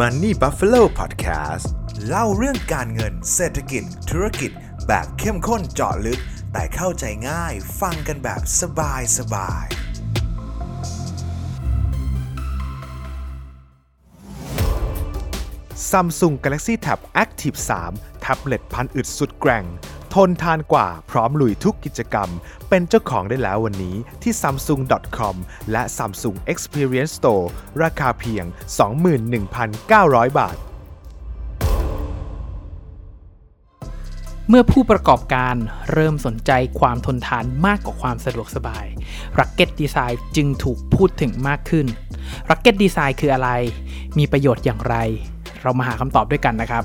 Money Buffalo Podcast เล่าเรื่องการเงินเศรษฐกิจ ธุรกิจ แบบเข้มข้นเจาะลึก แต่เข้าใจง่ายฟังกันแบบสบายสบาย Samsung Galaxy Tab Active 3 แท็บเล็ตพันอึดสุดแกร่ง ทนทานกว่าพร้อมลุยทุกกิจกรรม เป็นเจ้าของได้แล้ววันนี้ที่ samsung.com และ Samsung Experience Store ราคาเพียง 21,900 บาท เมื่อผู้ประกอบการเริ่มสนใจความทนทานมากกว่าความสะดวกสบาย Rocket Design จึงถูกพูดถึงมากขึ้น Rocket Design คืออะไร มีประโยชน์อย่างไร เรามาหาคำตอบด้วยกันนะครับ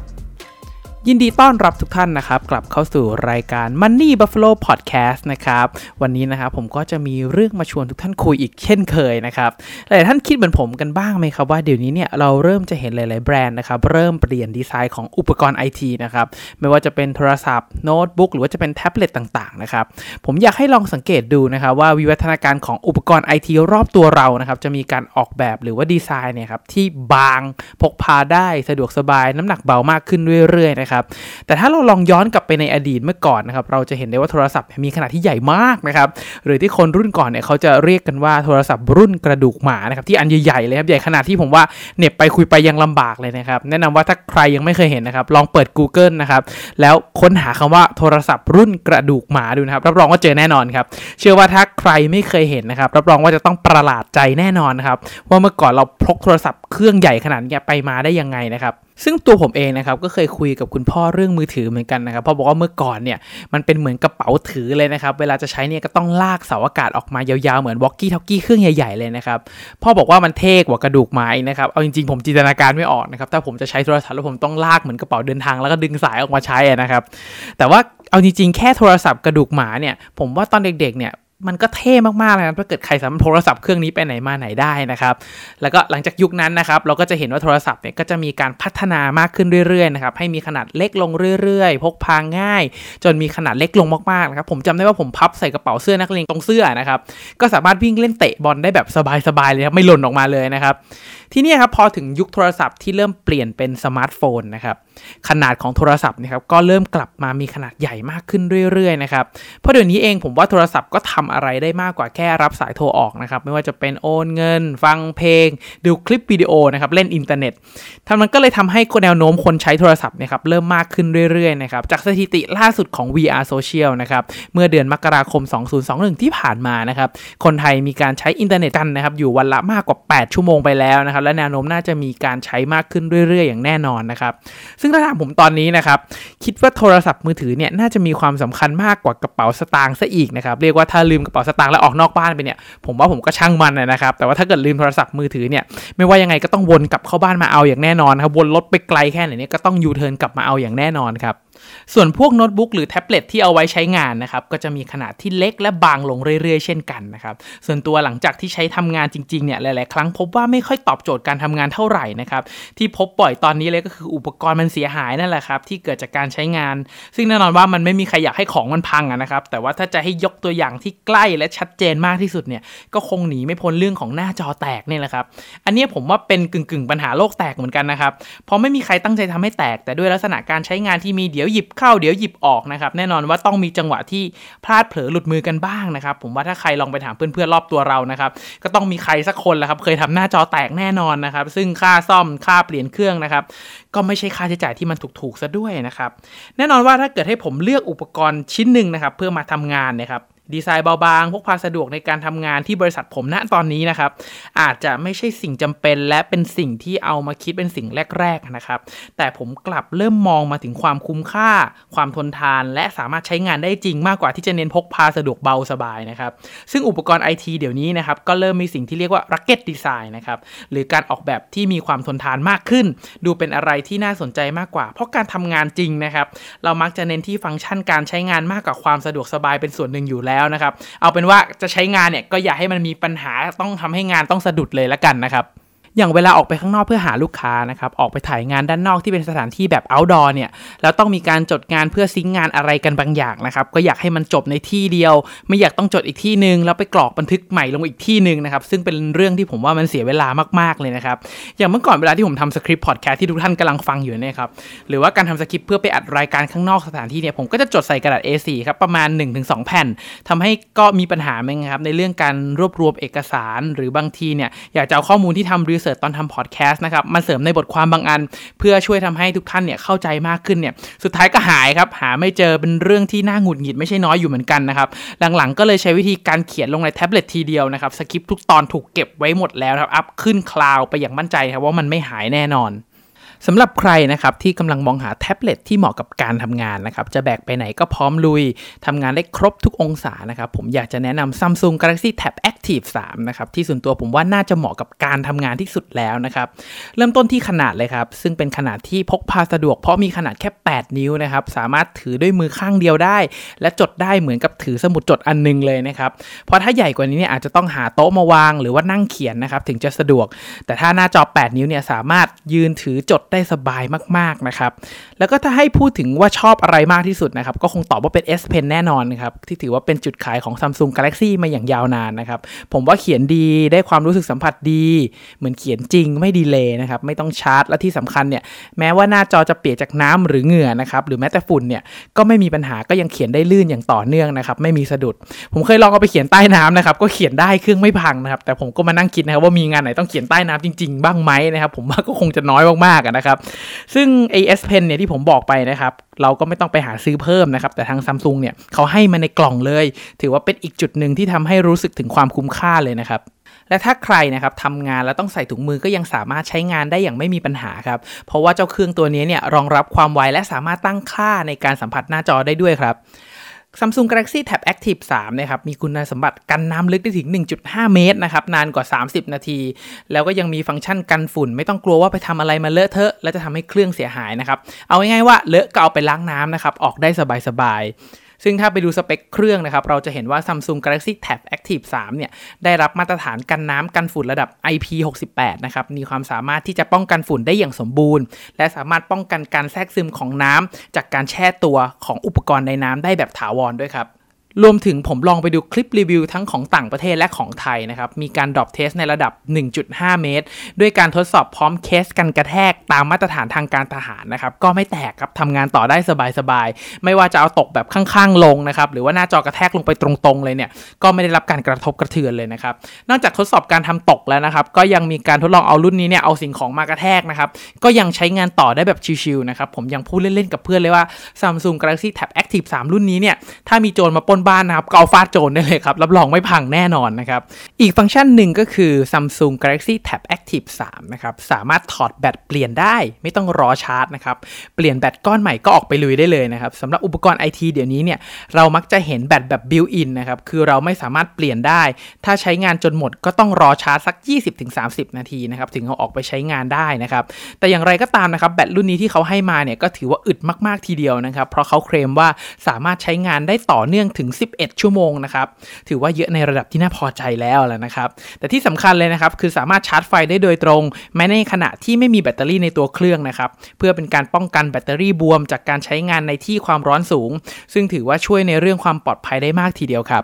ยินดีต้อนรับทุกท่านนะครับ กลับเข้าสู่รายการ Money Buffalo Podcast นะครับ วันนี้นะครับผมก็จะมีเรื่องมาชวนทุกท่านคุยอีกเช่นเคยนะครับหลายท่านคิดเหมือนผมกันบ้างไหมครับว่าเดี๋ยวนี้เนี่ยเราเริ่มจะเห็นหลาย ๆ แบรนด์นะครับ เริ่มเปลี่ยนดีไซน์ของอุปกรณ์ไอทีนะครับ ไม่ว่าจะเป็นโทรศัพท์โน้ตบุ๊กหรือว่าจะเป็นแท็บเล็ตต่าง ๆ นะครับ ผมอยากให้ลองสังเกตดูนะครับว่าวิวัฒนาการของอุปกรณ์ไอทีรอบตัวเรานะครับจะมีการออกแบบหรือว่าดีไซน์เนี่ยครับที่บางพกพาได้สะดวกสบาย น้ำหนักเบามากขึ้นเรื่อย ๆ นะครับแต่ถ้าเราลองย้อนกลับไปในอดีตเมื่อก่อนนะครับ เราจะเห็นได้ว่าโทรศัพท์มีขนาดที่ใหญ่มากนะครับ หรือที่คนรุ่นก่อนเนี่ยเขาจะเรียกกันว่าโทรศัพท์รุ่นกระดูกหมานะครับ ที่อันใหญ่ๆเลยครับ ใหญ่ขนาดที่ผมว่าเน็บไปคุยไปยังลำบากเลยนะครับ แนะนำว่าถ้าใครยังไม่เคยเห็นนะครับ ลองเปิด Google นะครับ แล้วค้นหาคำว่าโทรศัพท์รุ่นกระดูกหมาดูนะครับ รับรองว่าเจอแน่นอนครับ เชื่อว่าถ้าใครไม่เคยเห็นนะครับ รับรองว่าจะต้องประหลาดใจแน่นอนครับ ว่าเมื่อก่อนเราพกโทรศัพท์เครื่องใหญ่ขนาดนี้ไปมาได้ยังไงนะครับซึ่งตัวผมเองนะครับก็เคยคุยกับคุณพ่อเรื่องมือถือเหมือนกันนะครับพ่อบอกว่าเมื่อก่อนเนี่ยมันเป็นเหมือนกระเป๋าถือเลยนะครับ เวลาจะใช้เนี่ยก็ต้องลากเสาอากาศออกมายาวๆเหมือนวอกกี้ทอกกี้เครื่องใหญ่ๆเลยนะครับพ่อบอกว่ามันเท่กว่ากระดูกไม้นะครับเอาจริงๆผมจินตนาการไม่ออกนะครับถ้าผมจะใช้โทรศัพท์แล้วผมต้องลากเหมือนกระเป๋าเดินทางแล้วก็ดึงสายออกมาใช้นะครับแต่ว่าเอาจริงๆแค่โทรศัพท์กระดูกหมาเนี่ยผมว่าตอนเด็กๆเนี่ย มันก็เท่มากๆเลยนะถ้าเกิดใครสามารถโทรศัพท์เครื่องนี้ไปไหนมาไหนได้นะครับ แล้วก็หลังจากยุคนั้นนะครับ เราก็จะเห็นว่าโทรศัพท์เนี่ยก็จะมีการพัฒนามากขึ้นเรื่อยๆนะครับ ให้มีขนาดเล็กลงเรื่อยๆ พกพาง่าย จนมีขนาดเล็กลงมากๆนะครับ ผมจำได้ว่าผมพับใส่กระเป๋าเสื้อนักเรียนตรงเสื้อนะครับ ก็สามารถวิ่งเล่นเตะบอลได้แบบสบายๆเลยครับ ไม่หล่นออกมาเลยนะครับ ที่นี้ครับพอถึงยุคโทรศัพท์ที่เริ่มเปลี่ยนเป็นสมาร์ทโฟนนะครับ ขนาดของโทรศัพท์นะครับก็เริ่มกลับมามีขนาดใหญ่มากขึ้นเรื่อยๆนะครับ เพราะเดี๋ยวนี้เองผมว่าโทรศัพท์ก็ทำอะไรได้มากกว่าแค่รับสายโทรออกนะครับ ไม่ว่าจะเป็นโอนเงิน ฟังเพลง ดูคลิปวิดีโอนะครับ เล่นอินเทอร์เน็ตทำมันก็เลยทำให้แนวโน้มคนใช้โทรศัพท์นะครับเริ่มมากขึ้นเรื่อยๆนะครับจากสถิติล่าสุดของ We Are Social นะครับเมื่อเดือนมกราคม 2021 ที่ผ่านมานะครับคนไทยมีการใช้อินเทอร์เน็ตกันนะครับอยู่วันละมากกว่า 8 ชั่วโมงไปแล้วนะครับและแนวโน้มน่าจะมีการใช้มากขึ้นเรื่อยๆ อย่างแน่นอนนะครับซึ่งถ้าถามผมตอนนี้นะครับคิดว่าโทรศัพท์มือถือเนี่ยน่าจะมีความสำคัญมากกว่ากระเป๋าสตางค์ซะอีกนะครับเรียกว่าถ้าลืมกระเป๋าสตางค์แล้วออกนอกบ้านไปเนี่ยผมว่าผมก็ช่างมันนะครับ แต่ว่าถ้าเกิดลืมโทรศัพท์มือถือเนี่ยไม่ว่ายังไงก็ต้องวนกลับเข้าบ้านมาเอาอย่างแน่นอนครับวนรถไปไกลแค่ไหนเนี่ยก็ต้องยูเทิร์นกลับมาเอาอย่างแน่นอนครับ ส่วนพวกโน้ตบุ๊กหรือแท็บเล็ตที่เอาไว้ใช้งานนะครับก็จะมีขนาดที่เล็กและบางลงเรื่อยๆ เช่นกันนะครับส่วนตัวหลังจากที่ใช้ทำงานจริงๆเนี่ยหลายๆ ครั้งพบว่าไม่ค่อยตอบโจทย์การทำงานเท่าไหร่นะครับที่พบบ่อยตอนนี้เลยก็คืออุปกรณ์มันเสียหายนั่นแหละครับที่เกิดจากการใช้งาน ซึ่งแน่นอนว่ามันไม่มีใครอยากให้ของมันพังนะครับแต่ว่าถ้าจะให้ยกตัวอย่างที่ใกล้และชัดเจนมากที่สุดเนี่ยก็คงหนีไม่พ้นเรื่องของหน้าจอแตกนี่แหละครับอันนี้ผมว่าเป็นกึ่งๆ ปัญหาโลกแตกเหมือนกันนะครับเพราะไม่มีใครตั้งใจทำให้แตก แต่ด้วยลักษณะการใช้งานที่มีเดี๋ยวหยิบเข้าเดี๋ยวหยิบออกนะครับ แน่นอนว่าต้องมีจังหวะที่พลาดเผลอหลุดมือกันบ้างนะครับ ผมว่าถ้าใครลองไปถามเพื่อนๆรอบตัวเรานะครับ ก็ต้องมีใครสักคนแหละครับ เคยทำหน้าจอแตกแน่นอนนะครับ ซึ่งค่าซ่อมค่าเปลี่ยนเครื่องนะครับ ก็ไม่ใช่ค่าใช้จ่ายที่มันถูกๆซะด้วยนะครับ แน่นอนว่าถ้าเกิดให้ผมเลือกอุปกรณ์ชิ้นหนึ่งนะครับ เพื่อมาทำงานนะครับ ดีไซน์เบาบางพกพาสะดวกในการทำงานที่บริษัทผมณตอนนี้นะครับ อาจจะไม่ใช่สิ่งจำเป็นและเป็นสิ่งที่เอามาคิดเป็นสิ่งแรก ๆนะครับ แต่ผมกลับเริ่มมองมาถึงความคุ้มค่า ความทนทาน และสามารถใช้งานได้จริงมากกว่าที่จะเน้นพกพาสะดวกเบาสบายนะครับ ซึ่งอุปกรณ์ไอทีเดี๋ยวนี้นะครับก็เริ่มมีสิ่งที่เรียกว่า rugged design นะครับหรือการออกแบบที่มีความทนทานมากขึ้น ดูเป็นอะไรที่น่าสนใจมากกว่า เพราะการทำงานจริงนะครับเรามักจะเน้นที่ฟังก์ชันการใช้งานมากกว่าความสะดวกสบายเป็นส่วนหนึ่งอยู่แล้วนะครับ เอาเป็นว่าจะใช้งานเนี่ยก็อย่าให้มันมีปัญหาต้องทำให้งานต้องสะดุดเลยละกันนะครับ อย่างเวลาออกไปข้างนอกเพื่อหาลูกค้านะครับ ออกไปถ่ายงานด้านนอกที่เป็นสถานที่แบบ outdoor เนี่ย แล้วต้องมีการจดงานเพื่อซิงงานอะไรกันบางอย่างนะครับ ก็อยากให้มันจบในที่เดียว ไม่อยากต้องจดอีกที่หนึ่งแล้วไปกรอกบันทึกใหม่ลงอีกที่หนึ่งนะครับ ซึ่งเป็นเรื่องที่ผมว่ามันเสียเวลามากๆเลยนะครับ อย่างเมื่อก่อนเวลาที่ผมทำสคริปต์พอดแคสต์ที่ทุกท่านกำลังฟังอยู่เนี่ยครับ หรือว่าการทำสคริปต์เพื่อไปอัดรายการข้างนอกสถานที่เนี่ยผมก็จะจดใส่กระดาษ A4 ครับประมาณ 1-2 แผ่นทำให้ก็มีปัญหาไหมครับในเรื่องการรวบรวมเอกสาร หรือบางทีเนี่ยอยากจะเอาข้อมูลที่ทำ research ตอนทำพอดแคสต์นะครับมาเสริมในบทความบางอัน เพื่อช่วยทำให้ทุกท่านเนี่ยเข้าใจมากขึ้นเนี่ยสุดท้ายก็หายครับหาไม่เจอเป็นเรื่องที่น่าหงุดหงิดไม่ใช่น้อยอยู่เหมือนกันนะครับหลังๆก็เลยใช้วิธีการเขียนลงในแท็บเล็ตทีเดียวนะครับสคริปต์ทุกตอนถูกเก็บไว้หมดแล้วครับอัพขึ้น cloud ไปอย่างมั่นใจครับว่ามันไม่หายแน่นอนสำหรับใครนะครับที่กำลังมองหาแท็บเล็ตที่เหมาะกับการทำงานนะครับจะแบกไปไหนก็พร้อมลุยทำงานได้ครบทุกองศานะครับผมอยากจะแนะนำ Samsung Galaxy Tab Active 3นะครับที่ส่วนตัวผมว่าน่าจะเหมาะกับการทำงานที่สุดแล้วนะครับ เริ่มต้นที่ขนาดเลยครับ ซึ่งเป็นขนาดที่พกพาสะดวกเพราะมีขนาดแค่ 8 นิ้วนะครับ สามารถถือด้วยมือข้างเดียวได้ และจดได้เหมือนกับถือสมุดจดอันนึงเลยนะครับ เพราะถ้าใหญ่กว่านี้เนี่ยอาจจะต้องหาโต๊ะมาวาง หรือว่านั่งเขียนนะครับถึงจะสะดวก แต่ถ้าหน้าจอ 8 นิ้วเนี่ยสามารถยืนถือจดได้สบายมากๆนะครับแล้วก็ถ้าให้พูดถึงว่าชอบอะไรมากที่สุดนะครับก็คงตอบว่าเป็น S Pen แน่นอนนะครับที่ถือว่าเป็นจุดขายของ Samsung Galaxy มาอย่างยาวนานนะครับผมว่าเขียนดีได้ความรู้สึกสัมผัสดี เหมือนเขียนจริงไม่ดีเลยนะครับ ไม่ต้องชาร์จและที่สำคัญเนี่ยแม้ว่าหน้าจอจะเปียกจากน้ำหรือเหงื่อนะครับหรือแม้แต่ฝุ่นเนี่ยก็ไม่มีปัญหาก็ยังเขียนได้ลื่นอย่างต่อเนื่องนะครับ ไม่มีสะดุด ผมเคยลองเอาไปเขียนใต้น้ำนะครับก็เขียนได้เครื่องไม่พังนะครับ แต่ผมก็มานั่งคิดนะครับว่ามีงานไหนต้องเขียนใต้น้ำจริง ๆ บ้างไหมนะครับ ผมว่าก็คงจะน้อยมากๆนะครับ ซึ่ง AS Pen เนี่ยที่ผมบอกไปนะครับเราก็ไม่ต้องไปหาซื้อเพิ่มนะครับ แต่ทางซัมซุงเนี่ยเขาให้มาในกล่องเลย ถือว่าเป็นอีกจุดหนึ่งที่ทำให้รู้สึกถึงความคุ้มค่าเลยนะครับและถ้าใครนะครับทำงานแล้วต้องใส่ถุงมือก็ยังสามารถใช้งานได้อย่างไม่มีปัญหาครับ เพราะว่าเจ้าเครื่องตัวนี้เนี่ยรองรับความไวและสามารถตั้งค่าในการสัมผัสหน้าจอได้ด้วยครับ Samsung Galaxy Tab Active 3นะครับมีคุณสมบัติกันน้ำลึกได้ถึง 1.5 เมตรนะครับนานกว่า 30 นาที แล้วก็ยังมีฟังก์ชันกันฝุ่น ไม่ต้องกลัวว่าไปทำอะไรมาเลอะเทอะแล้วจะทำให้เครื่องเสียหายนะครับ เอาง่ายๆว่าเลอะก็เอาไปล้างน้ำนะครับออกได้สบายๆ ซึ่งถ้าไปดูสเปคเครื่องนะครับ เราจะเห็นว่า Samsung Galaxy Tab Active 3 เนี่ย ได้รับมาตรฐานกันน้ำกันฝุ่นระดับ IP68 นะครับ มีความสามารถที่จะป้องกันฝุ่นได้อย่างสมบูรณ์ และสามารถป้องกันการแทรกซึมของน้ำจากการแช่ตัวของอุปกรณ์ในน้ำได้แบบถาวรด้วยครับ รวมถึงผมลองไปดูคลิปรีวิวทั้งของต่างประเทศและของไทยนะครับ มีการ drop test ในระดับ 1.5 เมตร ด้วยการทดสอบพร้อมเคสกันกระแทกตามมาตรฐานทางการทหารนะครับ ก็ไม่แตกครับทำงานต่อได้สบายๆ ไม่ว่าจะเอาตกแบบข้างๆ ลงนะครับ หรือว่าหน้าจอกระแทกลงไปตรงๆ เลยเนี่ย ก็ไม่ได้รับการกระทบกระเทือนเลยนะครับ นอกจากทดสอบการทำตกแล้วนะครับ ก็ยังมีการทดลองเอารุ่นนี้เนี่ยเอาสิ่งของมากระแทกนะครับ ก็ยังใช้งานต่อได้แบบชิวๆนะครับ ผมยังพูดเล่นๆกับเพื่อนเลยว่า Samsung Galaxy Tab Active 3 รุ่นนี้เนี่ย ถ้ามีโจรมาปนบ้านนะครับก็เอาฟาดโจรได้เลยครับ รับรองไม่พังแน่นอนนะครับ อีกฟังก์ชันหนึ่งก็คือ Samsung Galaxy Tab Active 3 นะครับ สามารถถอดแบตเปลี่ยนได้ ไม่ต้องรอชาร์จนะครับ เปลี่ยนแบตก้อนใหม่ก็ออกไปลุยได้เลยนะครับสำหรับอุปกรณ์ไอทีเดี๋ยวนี้เนี่ย เรามักจะเห็นแบตแบบ built-in นะครับ คือเราไม่สามารถเปลี่ยนได้ ถ้าใช้งานจนหมดก็ต้องรอชาร์จสัก 20-30 นาทีนะครับ ถึงเอาออกไปใช้งานได้นะครับ แต่อย่างไรก็ตามนะครับ แบตรุ่นนี้ที่เขาให้มาเนี่ยก็ถือว่าอึดมาก ๆทีเดียวนะครับ เพราะเขาเคลมว่าสามารถใช้งานได้ต่อเนื่องถึง11 ชั่วโมงนะครับ ถือว่าเยอะในระดับที่น่าพอใจแล้วแหละนะครับ แต่ที่สำคัญเลยนะครับ คือสามารถชาร์จไฟได้โดยตรง แม้ในขณะที่ไม่มีแบตเตอรี่ในตัวเครื่องนะครับ เพื่อเป็นการป้องกันแบตเตอรี่บวม จากการใช้งานในที่ความร้อนสูง ซึ่งถือว่าช่วยในเรื่องความปลอดภัยได้มากทีเดียวครับ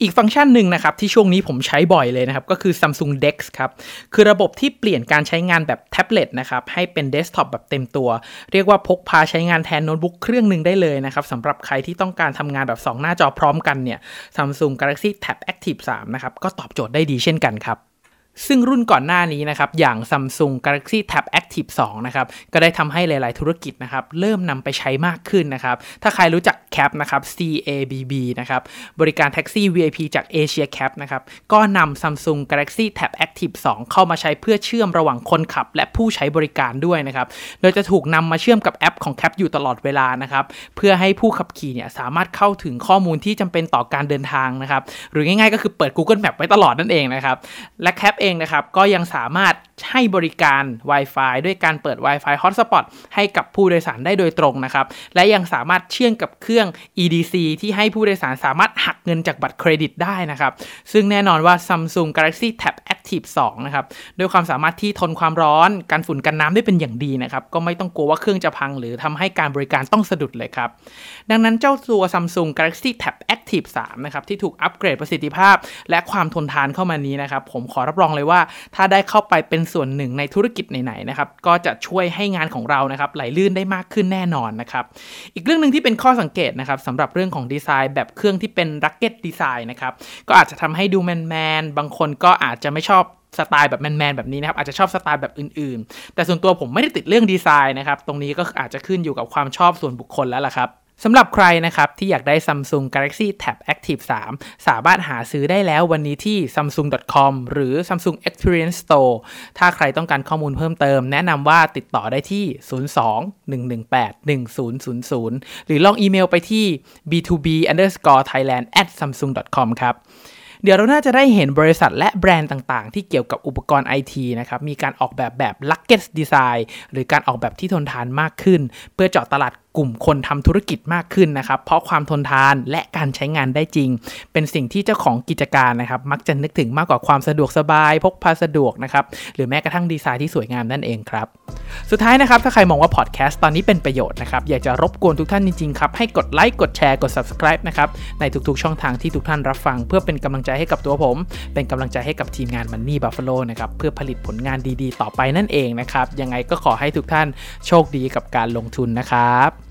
อีกฟังก์ชันหนึ่งนะครับที่ช่วงนี้ผมใช้บ่อยเลยนะครับ ก็คือ Samsung DeX ครับ คือระบบที่เปลี่ยนการใช้งานแบบแท็บเล็ตนะครับ ให้เป็นเดสก์ท็อปแบบเต็มตัว เรียกว่าพกพาใช้งานแทนโน้ตบุ๊กเครื่องหนึ่งได้เลยนะครับสำหรับใครที่ต้องการทำงานแบบ 2 หน้าจอพร้อมกันเนี่ย Samsung Galaxy Tab Active 3 นะครับ ก็ตอบโจทย์ได้ดีเช่นกันครับซึ่งรุ่นก่อนหน้านี้นะครับ อย่าง Samsung Galaxy Tab Active 2 นะครับ ก็ได้ทำให้หลาย ๆ ธุรกิจนะครับ เริ่มนำไปใช้มากขึ้นนะครับ ถ้าใครรู้จัก Cab นะครับ CABB นะครับบริการแท็กซี่ VIP จาก Asia Cab นะครับก็นำ Samsung Galaxy Tab Active 2 เข้ามาใช้เพื่อเชื่อมระหว่างคนขับ และผู้ใช้บริการด้วยนะครับโดยจะถูกนำมาเชื่อมกับแอปของ Cab อยู่ตลอดเวลานะครับเพื่อให้ผู้ขับขี่เนี่ยสามารถเข้าถึงข้อมูลที่จำเป็นต่อการเดินทางนะครับหรือง่ายๆ ก็คือเปิด Google Map ไว้ตลอดนั่นเองนะครับและ Cab เองนะครับก็ยังสามารถให้บริการ Wi-Fi ด้วยการเปิด Wi-Fi Hotspot ให้กับผู้โดยสารได้โดยตรงนะครับและยังสามารถเชื่อมกับเครื่องรื่อง EDC ที่ให้ผู้โดยสารสามารถหักเงินจากบัตรเครดิตได้นะครับ ซึ่งแน่นอนว่า Samsung Galaxy Tab Active 2 นะครับ ด้วยความสามารถที่ทนความร้อนกันฝุ่นกันน้ำได้เป็นอย่างดีนะครับ ก็ไม่ต้องกลัวว่าเครื่องจะพัง หรือทำให้การบริการต้องสะดุดเลยครับ ดังนั้นเจ้าตัว Samsung Galaxy Tab Active 3 นะครับ ที่ถูกอัปเกรดประสิทธิภาพ และความทนทานเข้ามานี้นะครับ ผมขอรับรองเลยว่า ถ้าได้เข้าไปเป็นส่วนหนึ่งในธุรกิจไหนๆนะครับ ก็จะช่วยให้งานของเรานะครับไหลลื่นได้มากขึ้นแน่นอนนะครับ อีกเรื่องหนึ่งที่เป็นข้อสังเกตนะครับสำหรับเรื่องของดีไซน์แบบเครื่องที่เป็น rugged design นะครับก็อาจจะทำให้ดูแมนแมนบางคนก็อาจจะไม่ชอบสไตล์แบบแมนๆแบบนี้นะครับอาจจะชอบสไตล์แบบอื่น ๆ แต่ส่วนตัวผมไม่ได้ติดเรื่องดีไซน์นะครับตรงนี้ก็อาจจะขึ้นอยู่กับความชอบส่วนบุคคลแล้วล่ะครับ สำหรับใครนะครับ ที่อยากได้ Samsung Galaxy Tab Active 3 สามารถหาซื้อได้แล้ววันนี้ที่ samsung.com หรือ Samsung Experience Store ถ้าใครต้องการข้อมูลเพิ่มเติม แนะนำว่าติดต่อได้ที่ 02-118-1000 หรือลองอีเมลไปที่ b2b underscore thailand at samsung.com ครับเดี๋ยวเราน่าจะได้เห็นบริษัทและแบรนด์ต่างๆ ที่เกี่ยวกับอุปกรณ์ไอทีนะครับ มีการออกแบบแบบ Luggage Design หรือการออกแบบที่ทนทานมากขึ้น เพื่อเจาะตลาด กลุ่มคนทำธุรกิจมากขึ้นนะครับ เพราะความทนทานและการใช้งานได้จริง เป็นสิ่งที่เจ้าของกิจการนะครับ มักจะนึกถึงมากกว่าความสะดวกสบาย พกพาสะดวกนะครับหรือแม้กระทั่งดีไซน์ที่สวยงามนั่นเองครับ สุดท้ายนะครับ ถ้าใครมองว่าพอดแคสต์ตอนนี้เป็นประโยชน์นะครับอยากจะรบกวนทุกท่านจริงๆครับให้กดไลค์กดแชร์กด subscribe นะครับในทุกๆช่องทางที่ทุกท่านรับฟัง เพื่อเป็นกำลังใจให้กับตัวผม เป็นกำลังใจให้กับทีมงาน Money Buffalo นะครับเพื่อผลิตผลงานดีๆ ต่อไปนั่นเองนะครับยังไงก็ขอให้ทุกท่านโชคดีกับการลงทุนนะครับ